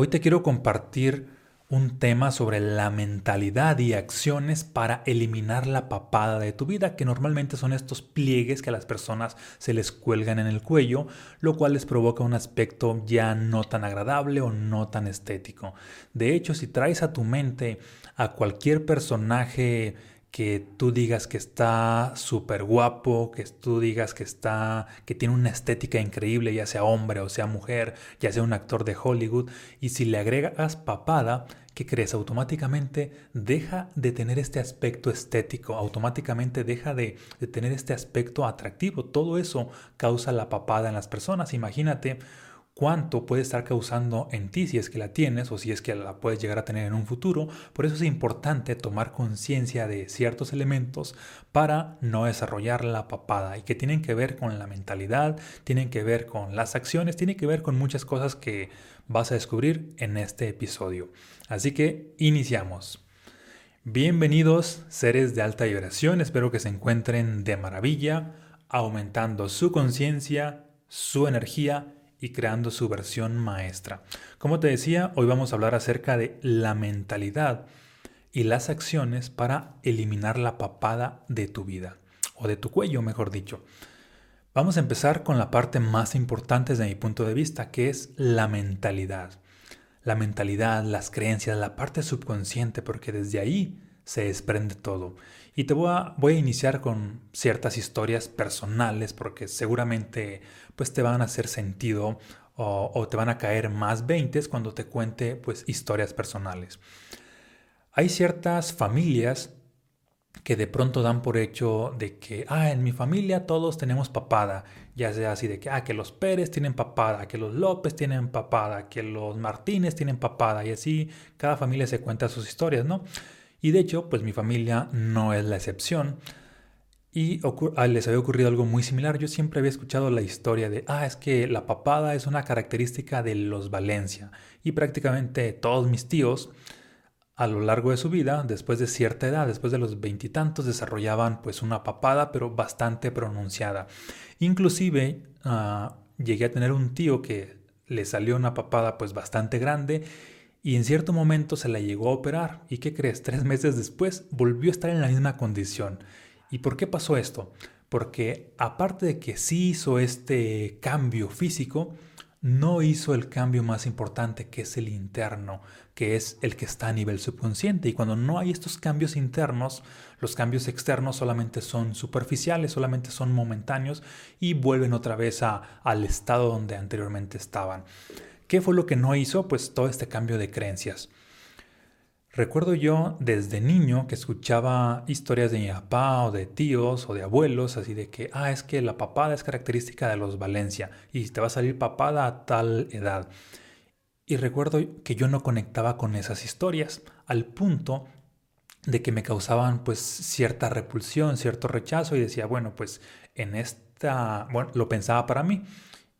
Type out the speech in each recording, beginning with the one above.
Hoy te quiero compartir un tema sobre la mentalidad y acciones para eliminar la papada de tu vida, que normalmente son estos pliegues que a las personas se les cuelgan en el cuello, lo cual les provoca un aspecto ya no tan agradable o no tan estético. De hecho, si traes a tu mente a cualquier personaje que tú digas que está súper guapo, que tú digas que está, que tiene una estética increíble, ya sea hombre o sea mujer, ya sea un actor de Hollywood, y si le agregas papada, ¿qué crees? Automáticamente deja de tener este aspecto estético, automáticamente deja de, de tener este aspecto atractivo. Todo eso causa la papada en las personas. Imagínate cuánto puede estar causando en ti si es que la tienes o si es que la puedes llegar a tener en un futuro. Por eso es importante tomar conciencia de ciertos elementos para no desarrollar la papada y que tienen que ver con la mentalidad, tienen que ver con las acciones, tienen que ver con muchas cosas que vas a descubrir en este episodio. Así que iniciamos. Bienvenidos seres de alta vibración, espero que se encuentren de maravilla, aumentando su conciencia, su energía y creando su versión maestra. Como te decía, hoy vamos a hablar acerca de la mentalidad y las acciones para eliminar la papada de tu vida, o de tu cuello, mejor dicho. Vamos a empezar con la parte más importante desde mi punto de vista, que es la mentalidad. La mentalidad, las creencias, la parte subconsciente, porque desde ahí se desprende todo. Y te voy a, voy a iniciar con ciertas historias personales porque seguramente pues te van a hacer sentido o, te van a caer más veintes cuando te cuente pues historias personales. Hay ciertas familias que de pronto dan por hecho de que, ah, en mi familia todos tenemos papada, ya sea así de que, ah, que los Pérez tienen papada, que los López tienen papada, que los Martínez tienen papada, y así cada familia se cuenta sus historias, ¿no? Y de hecho, pues mi familia no es la excepción. Y ah, les había ocurrido algo muy similar. Yo siempre había escuchado la historia de, ah, es que la papada es una característica de los Valencia. Y prácticamente todos mis tíos, a lo largo de su vida, después de cierta edad, después de los veintitantos, desarrollaban pues una papada, pero bastante pronunciada. Inclusive ah, llegué a tener un tío que le salió una papada pues bastante grande y en cierto momento se la llegó a operar. ¿Y qué crees? Tres meses después volvió a estar en la misma condición. ¿Y por qué pasó esto? Porque aparte de que sí hizo este cambio físico, no hizo el cambio más importante que es el interno, que es el que está a nivel subconsciente. Y cuando no hay estos cambios internos, los cambios externos solamente son superficiales, solamente son momentáneos y vuelven otra vez a, al estado donde anteriormente estaban. ¿Qué fue lo que no hizo? Pues todo este cambio de creencias. Recuerdo yo desde niño que escuchaba historias de mi papá o de tíos o de abuelos, así de que, ah, es que la papada es característica de los Valencia y te va a salir papada a tal edad. Y recuerdo que yo no conectaba con esas historias, al punto de que me causaban pues cierta repulsión, cierto rechazo y decía, bueno, pues en esta, bueno, lo pensaba para mí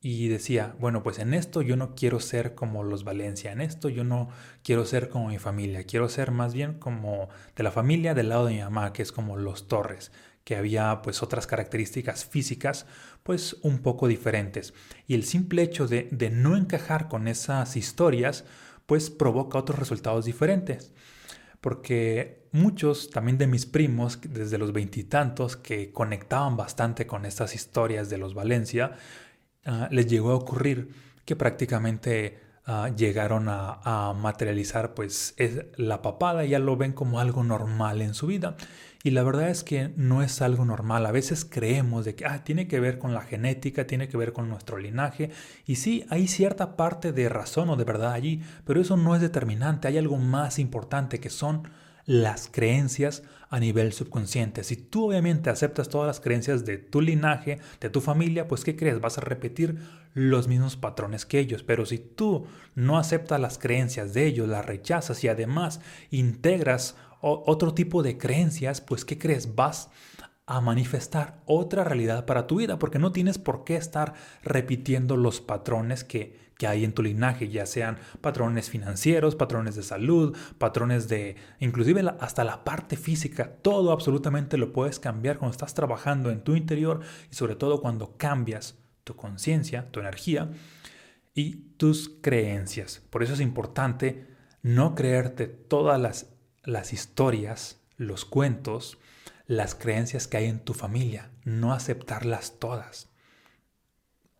y decía, bueno, pues en esto yo no quiero ser como los Valencia, en esto yo no quiero ser como mi familia, quiero ser más bien como de la familia del lado de mi mamá, que es como los Torres, que había pues otras características físicas pues un poco diferentes. Y el simple hecho de, de no encajar con esas historias pues provoca otros resultados diferentes. Porque muchos también de mis primos, desde los veintitantos, que conectaban bastante con estas historias de los Valencia, Ah, les llegó a ocurrir que prácticamente ah, llegaron a, materializar pues es la papada ya lo ven como algo normal en su vida. Y la verdad es que no es algo normal. A veces creemos de que ah, tiene que ver con la genética, tiene que ver con nuestro linaje. Y sí, hay cierta parte de razón o de verdad allí, pero eso no es determinante. Hay algo más importante que son las creencias a nivel subconsciente. Si tú obviamente aceptas todas las creencias de tu linaje, de tu familia, pues ¿qué crees? Vas a repetir los mismos patrones que ellos. Pero si tú no aceptas las creencias de ellos, las rechazas y además integras otro tipo de creencias, pues ¿qué crees? Vas a manifestar otra realidad para tu vida, porque no tienes por qué estar repitiendo los patrones que, que hay en tu linaje, ya sean patrones financieros, patrones de salud, patrones de, inclusive hasta la parte física, todo absolutamente lo puedes cambiar cuando estás trabajando en tu interior y sobre todo cuando cambias tu conciencia, tu energía. y tus creencias. Por eso es importante no creerte todas las, las historias, los cuentos, las creencias que hay en tu familia, no aceptarlas todas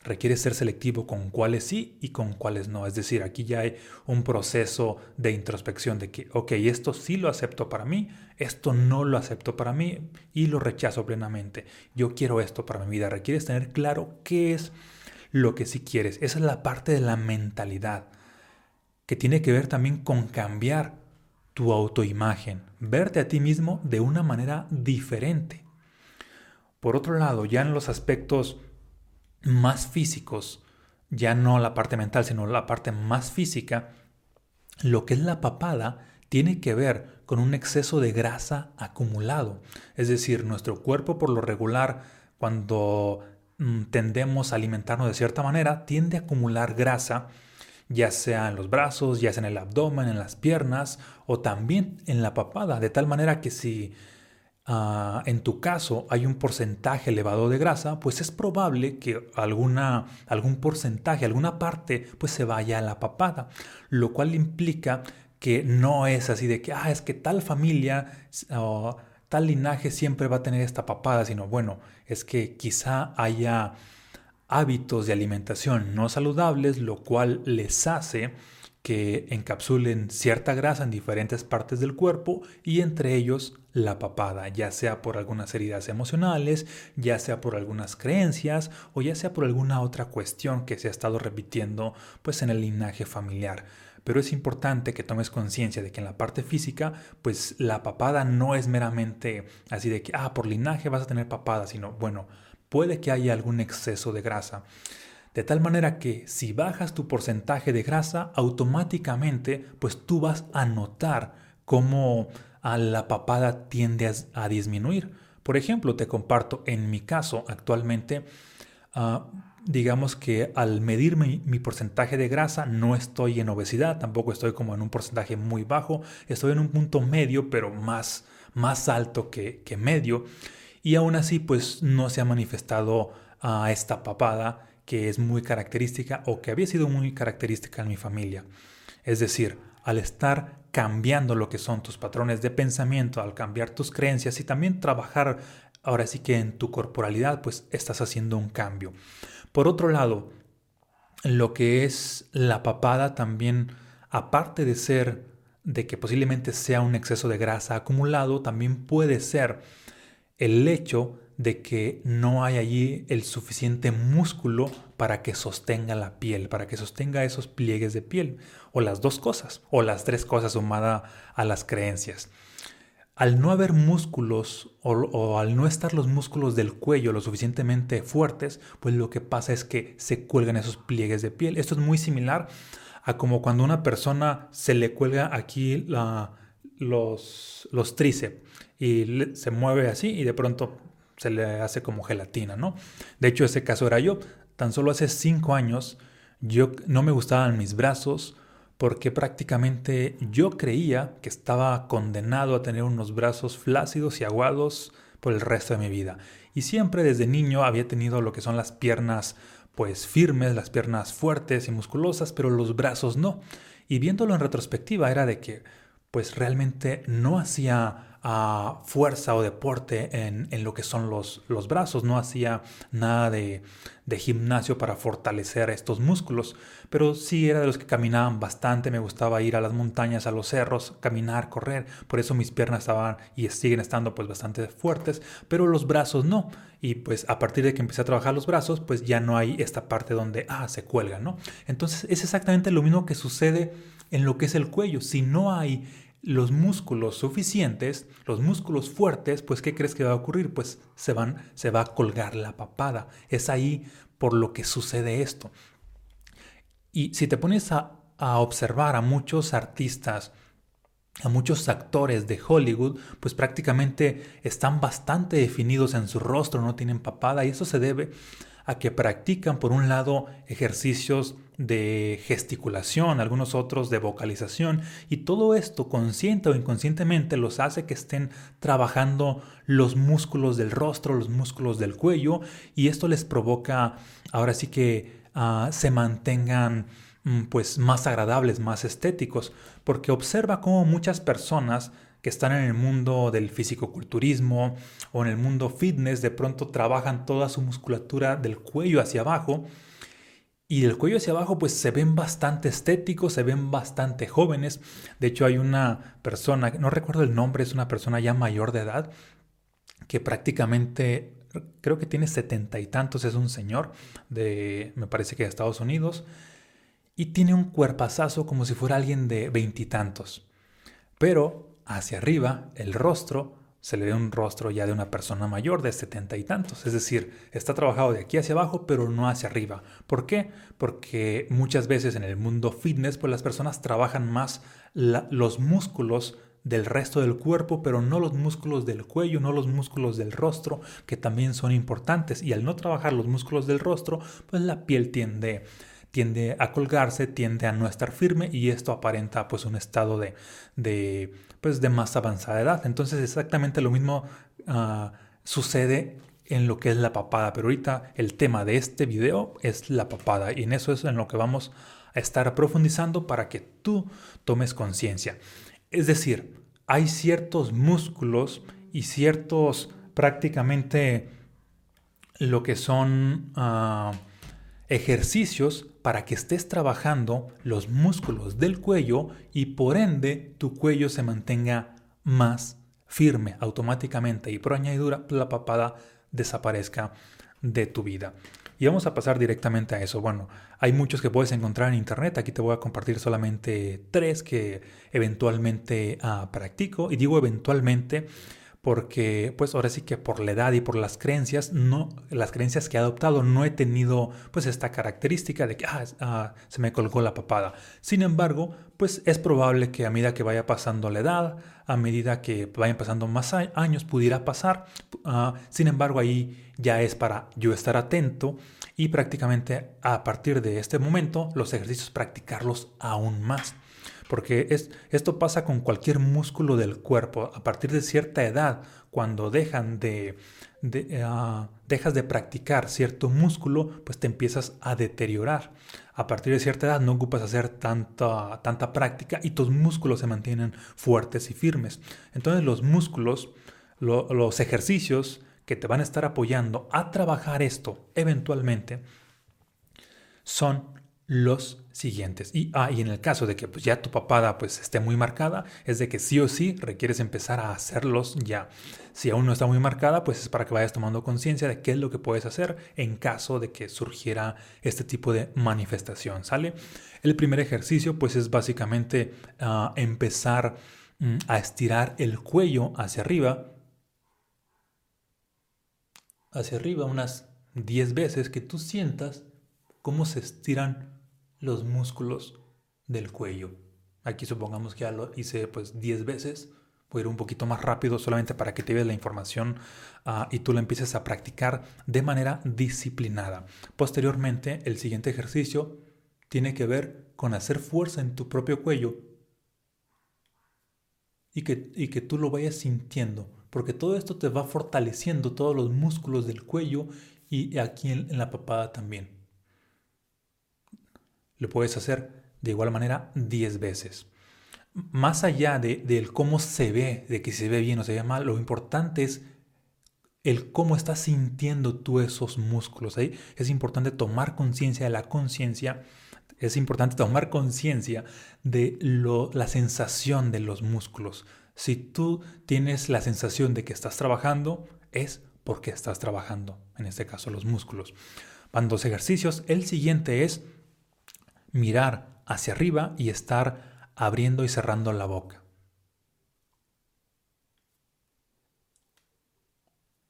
requiere ser selectivo con cuáles sí y con cuáles no. Es decir, aquí ya hay un proceso de introspección de que, ok, esto sí lo acepto para mí, esto no lo acepto para mí y lo rechazo plenamente. Yo quiero esto para mi vida. Requieres tener claro qué es lo que sí quieres. Esa es la parte de la mentalidad que tiene que ver también con cambiar tu autoimagen, verte a ti mismo de una manera diferente. Por otro lado, ya en los aspectos más físicos, ya no la parte mental, sino la parte más física, lo que es la papada tiene que ver con un exceso de grasa acumulado. Es decir, nuestro cuerpo por lo regular, cuando mm, tendemos a alimentarnos de cierta manera, tiende a acumular grasa, ya sea en los brazos, ya sea en el abdomen, en las piernas o también en la papada, de tal manera que si Ah, en tu caso hay un porcentaje elevado de grasa, pues es probable que alguna, algún porcentaje, alguna parte, pues se vaya a la papada, lo cual implica que no es así de que, ah, es que tal familia o tal linaje siempre va a tener esta papada, sino bueno, es que quizá haya hábitos de alimentación no saludables, lo cual les hace que encapsulen cierta grasa en diferentes partes del cuerpo y entre ellos la papada, ya sea por algunas heridas emocionales, ya sea por algunas creencias o ya sea por alguna otra cuestión que se ha estado repitiendo pues en el linaje familiar. Pero es importante que tomes conciencia de que en la parte física, pues la papada no es meramente así de que, ah, por linaje vas a tener papada, sino, bueno, puede que haya algún exceso de grasa. De tal manera que si bajas tu porcentaje de grasa, automáticamente pues tú vas a notar cómo a la papada tiende a, disminuir. Por ejemplo, te comparto, en mi caso actualmente, ah, digamos que al medir mi, porcentaje de grasa no estoy en obesidad, tampoco estoy como en un porcentaje muy bajo, estoy en un punto medio, pero más, más alto que, que medio. Y aún así, pues no se ha manifestado a ah, esta papada que es muy característica o que había sido muy característica en mi familia. Es decir, al estar cambiando lo que son tus patrones de pensamiento, al cambiar tus creencias y también trabajar ahora sí que en tu corporalidad, pues estás haciendo un cambio. Por otro lado, lo que es la papada también, aparte de ser de que posiblemente sea un exceso de grasa acumulado, también puede ser el hecho de que no hay allí el suficiente músculo para que sostenga la piel, para que sostenga esos pliegues de piel, o las dos cosas, o las tres cosas sumada a las creencias. Al no haber músculos o, al no estar los músculos del cuello lo suficientemente fuertes, pues lo que pasa es que se cuelgan esos pliegues de piel. Esto es muy similar a como cuando una persona se le cuelga aquí los, los tríceps y se mueve así y de pronto se le hace como gelatina, ¿no? De hecho, ese caso era yo. Tan solo hace cinco años yo no me gustaban mis brazos porque prácticamente yo creía que estaba condenado a tener unos brazos flácidos y aguados por el resto de mi vida. Y siempre desde niño había tenido lo que son las piernas pues firmes, las piernas fuertes y musculosas, pero los brazos no. Y viéndolo en retrospectiva era de que pues realmente no hacía fuerza o deporte en, lo que son los, los, brazos, no hacía nada de, de, gimnasio para fortalecer estos músculos, pero sí era de los que caminaban bastante, me gustaba ir a las montañas, a los cerros, caminar, correr, por eso mis piernas estaban y siguen estando pues bastante fuertes, pero los brazos no, y pues a partir de que empecé a trabajar los brazos, pues ya no hay esta parte donde, ah, se cuelgan, ¿no? Entonces es exactamente lo mismo que sucede en lo que es el cuello, si no hay los músculos suficientes, los músculos fuertes, pues ¿qué crees que va a ocurrir? Pues se van se va a colgar la papada. Es ahí por lo que sucede esto. Y si te pones a, a observar a muchos artistas, a muchos actores de Hollywood, pues prácticamente están bastante definidos en su rostro, no tienen papada y eso se debe a que practican por un lado ejercicios de gesticulación, algunos otros de vocalización, y todo esto consciente o inconscientemente los hace que estén trabajando los músculos del rostro, los músculos del cuello, y esto les provoca ahora sí que ah, se mantengan mm, pues más agradables, más estéticos, porque observa cómo muchas personas que están en el mundo del fisicoculturismo o en el mundo fitness de pronto trabajan toda su musculatura del cuello hacia abajo y del cuello hacia abajo pues se ven bastante estéticos, se ven bastante jóvenes. De hecho hay una persona, no recuerdo el nombre, es una persona ya mayor de edad que prácticamente creo que tiene setenta y tantos, es un señor de, me parece que de Estados Unidos, y tiene un cuerpazazo como si fuera alguien de veintitantos. Pero hacia arriba, el rostro, se le ve un rostro ya de una persona mayor de setenta y tantos. Es decir, está trabajado de aquí hacia abajo, pero no hacia arriba. ¿Por qué? Porque muchas veces en el mundo fitness, pues las personas trabajan más los músculos del resto del cuerpo, pero no los músculos del cuello, no los músculos del rostro, que también son importantes. Y al no trabajar los músculos del rostro, pues la piel tiende, tiende a colgarse, tiende a no estar firme y esto aparenta pues un estado de, de, pues, de más avanzada edad. Entonces exactamente lo mismo ah, sucede en lo que es la papada, pero ahorita el tema de este video es la papada y en eso es en lo que vamos a estar profundizando para que tú tomes conciencia. Es decir, hay ciertos músculos y ciertos prácticamente lo que son ah, ejercicios para que estés trabajando los músculos del cuello y por ende tu cuello se mantenga más firme automáticamente y por añadidura la papada desaparezca de tu vida. Y vamos a pasar directamente a eso. Bueno, hay muchos que puedes encontrar en internet. Aquí te voy a compartir solamente tres que eventualmente ah, practico. Y digo eventualmente porque pues ahora sí que por la edad y por las creencias, no, las creencias que he adoptado no he tenido pues esta característica de que ah, ah, se me colgó la papada. Sin embargo, pues es probable que a medida que vaya pasando la edad, a medida que vayan pasando más años, pudiera pasar. Ah, sin embargo, ahí ya es para yo estar atento y prácticamente a partir de este momento los ejercicios practicarlos aún más porque es, esto pasa con cualquier músculo del cuerpo. A partir de cierta edad, cuando dejan de, ah, dejas de practicar cierto músculo, pues te empiezas a deteriorar. A partir de cierta edad no ocupas hacer tanta, tanta práctica y tus músculos se mantienen fuertes y firmes. Entonces los músculos, los ejercicios que te van a estar apoyando a trabajar esto eventualmente son los siguientes. Y, ah, y en el caso de que pues, ya tu papada pues, esté muy marcada, es de que sí o sí requieres empezar a hacerlos ya. Si aún no está muy marcada, pues es para que vayas tomando conciencia de qué es lo que puedes hacer en caso de que surgiera este tipo de manifestación, ¿sale? El primer ejercicio pues es básicamente ah, empezar mm, a estirar el cuello hacia arriba, hacia arriba unas 10 veces que tú sientas cómo se estiran los músculos del cuello. Aquí supongamos que ya lo hice pues 10 veces. Voy a ir un poquito más rápido solamente para que te veas la información ah, y tú la empieces a practicar de manera disciplinada. Posteriormente, el siguiente ejercicio tiene que ver con hacer fuerza en tu propio cuello y que, y que tú lo vayas sintiendo, porque todo esto te va fortaleciendo todos los músculos del cuello y aquí en la papada también. Lo puedes hacer de igual manera 10 veces. Más allá de, del cómo se ve, de que se ve bien o se ve mal, lo importante es el cómo estás sintiendo tú esos músculos. Ahí es importante tomar conciencia de la conciencia. Es importante tomar conciencia de lo, la sensación de los músculos. Si tú tienes la sensación de que estás trabajando, es porque estás trabajando, en este caso los músculos. Van dos ejercicios. El siguiente es mirar hacia arriba y estar abriendo y cerrando la boca.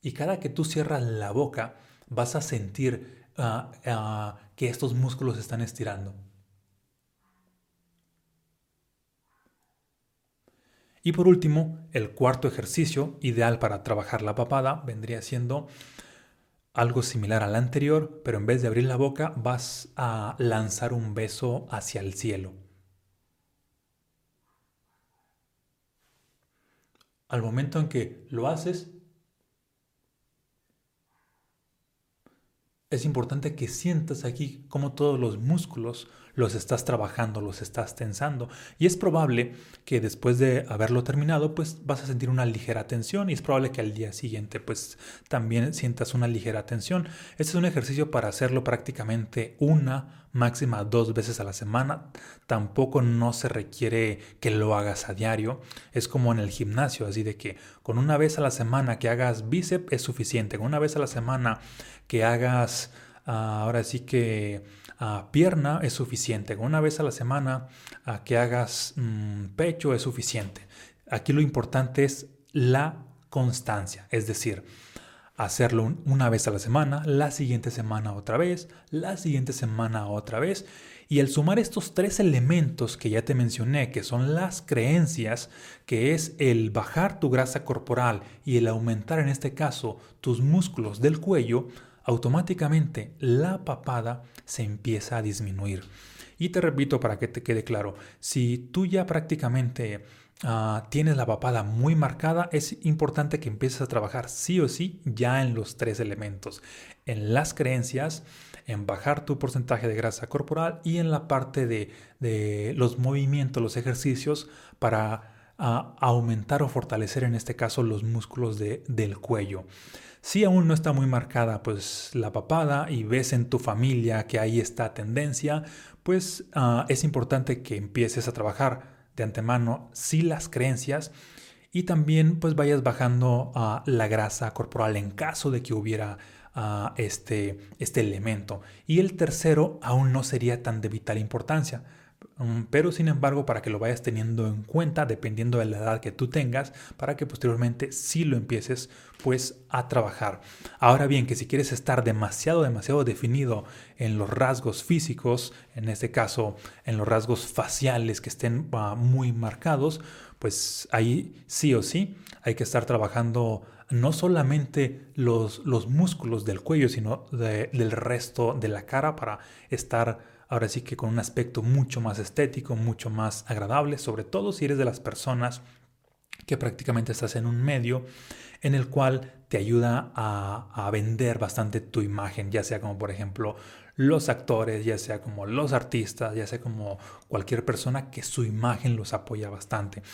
Y cada que tú cierras la boca, vas a sentir ah, ah, que estos músculos están estirando. Y por último, el cuarto ejercicio ideal para trabajar la papada vendría siendo algo similar al anterior, pero en vez de abrir la boca vas a lanzar un beso hacia el cielo. Al momento en que lo haces, es importante que sientas aquí cómo todos los músculos los estás trabajando, los estás tensando. Y es probable que después de haberlo terminado, pues vas a sentir una ligera tensión y es probable que al día siguiente, pues también sientas una ligera tensión. Este es un ejercicio para hacerlo prácticamente una, máxima dos veces a la semana. Tampoco no se requiere que lo hagas a diario. Es como en el gimnasio, así de que con una vez a la semana que hagas bíceps es suficiente. Con una vez a la semana que hagas, ahora sí que pierna es suficiente. Una vez a la semana que hagas mm, pecho es suficiente. Aquí lo importante es la constancia, es decir, hacerlo una vez a la semana, la siguiente semana otra vez, la siguiente semana otra vez. Y el sumar estos tres elementos que ya te mencioné, que son las creencias, que es el bajar tu grasa corporal y el aumentar en este caso tus músculos del cuello, automáticamente la papada se empieza a disminuir. Y te repito para que te quede claro, si tú ya prácticamente ah, tienes la papada muy marcada, es importante que empieces a trabajar sí o sí ya en los tres elementos, en las creencias, en bajar tu porcentaje de grasa corporal y en la parte de, los movimientos, los ejercicios para ah, aumentar o fortalecer en este caso los músculos del cuello. Si aún no está muy marcada pues la papada y ves en tu familia que hay esta tendencia, pues ah, es importante que empieces a trabajar de antemano si las creencias y también pues vayas bajando la grasa corporal en caso de que hubiera uh, este, este elemento. Y el tercero aún no sería tan de vital importancia. Mm, pero sin embargo, para que lo vayas teniendo en cuenta, dependiendo de la edad que tú tengas, para que posteriormente sí lo empieces pues a trabajar. Ahora bien, que si quieres estar demasiado, demasiado definido en los rasgos físicos, en este caso en los rasgos faciales que estén ah, muy marcados, pues ahí sí o sí hay que estar trabajando no solamente los, los músculos del cuello, sino del resto de la cara para estar ahora sí que con un aspecto mucho más estético, mucho más agradable, sobre todo si eres de las personas que prácticamente estás en un medio en el cual te ayuda a, a, vender bastante tu imagen, ya sea como por ejemplo los actores, ya sea como los artistas, ya sea como cualquier persona que su imagen los apoya bastante.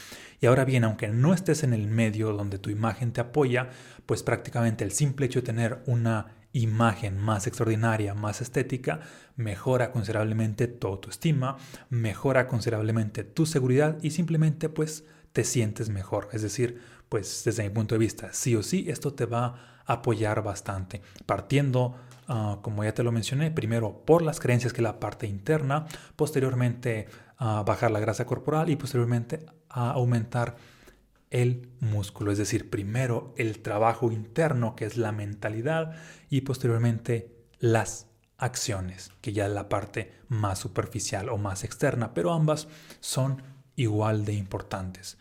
Y ahora bien, aunque no estés en el medio donde tu imagen te apoya, pues prácticamente el simple hecho de tener una imagen más extraordinaria, más estética, mejora considerablemente tu autoestima, mejora considerablemente tu seguridad y simplemente pues te sientes mejor. Es decir, pues desde mi punto de vista, sí o sí, esto te va a apoyar bastante. Partiendo, ah, como ya te lo mencioné, primero por las creencias que es la parte interna, posteriormente a bajar la grasa corporal y posteriormente a aumentar el músculo, es decir, primero el trabajo interno, que es la mentalidad, y posteriormente las acciones, que ya es la parte más superficial o más externa, pero ambas son igual de importantes.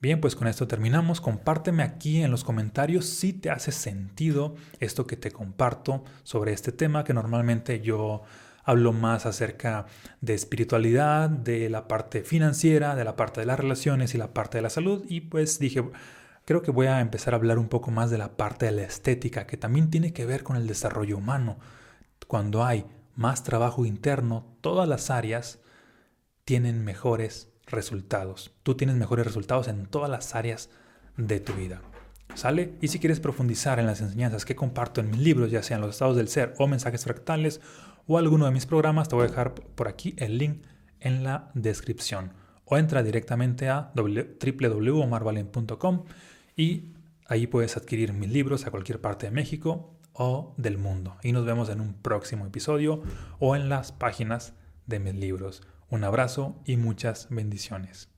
Bien, pues con esto terminamos. Compárteme aquí en los comentarios si te hace sentido esto que te comparto sobre este tema que normalmente yo hablo más acerca de espiritualidad, de la parte financiera, de la parte de las relaciones y la parte de la salud. Y pues dije, creo que voy a empezar a hablar un poco más de la parte de la estética, que también tiene que ver con el desarrollo humano. Cuando hay más trabajo interno, todas las áreas tienen mejores resultados. Tú tienes mejores resultados en todas las áreas de tu vida. ¿Sale? Y si quieres profundizar en las enseñanzas que comparto en mis libros, ya sean los estados del ser o mensajes fractales o alguno de mis programas, te voy a dejar por aquí el link en la descripción. O entra directamente a www.omarvalen.com y ahí puedes adquirir mis libros a cualquier parte de México o del mundo. Y nos vemos en un próximo episodio o en las páginas de mis libros. Un abrazo y muchas bendiciones.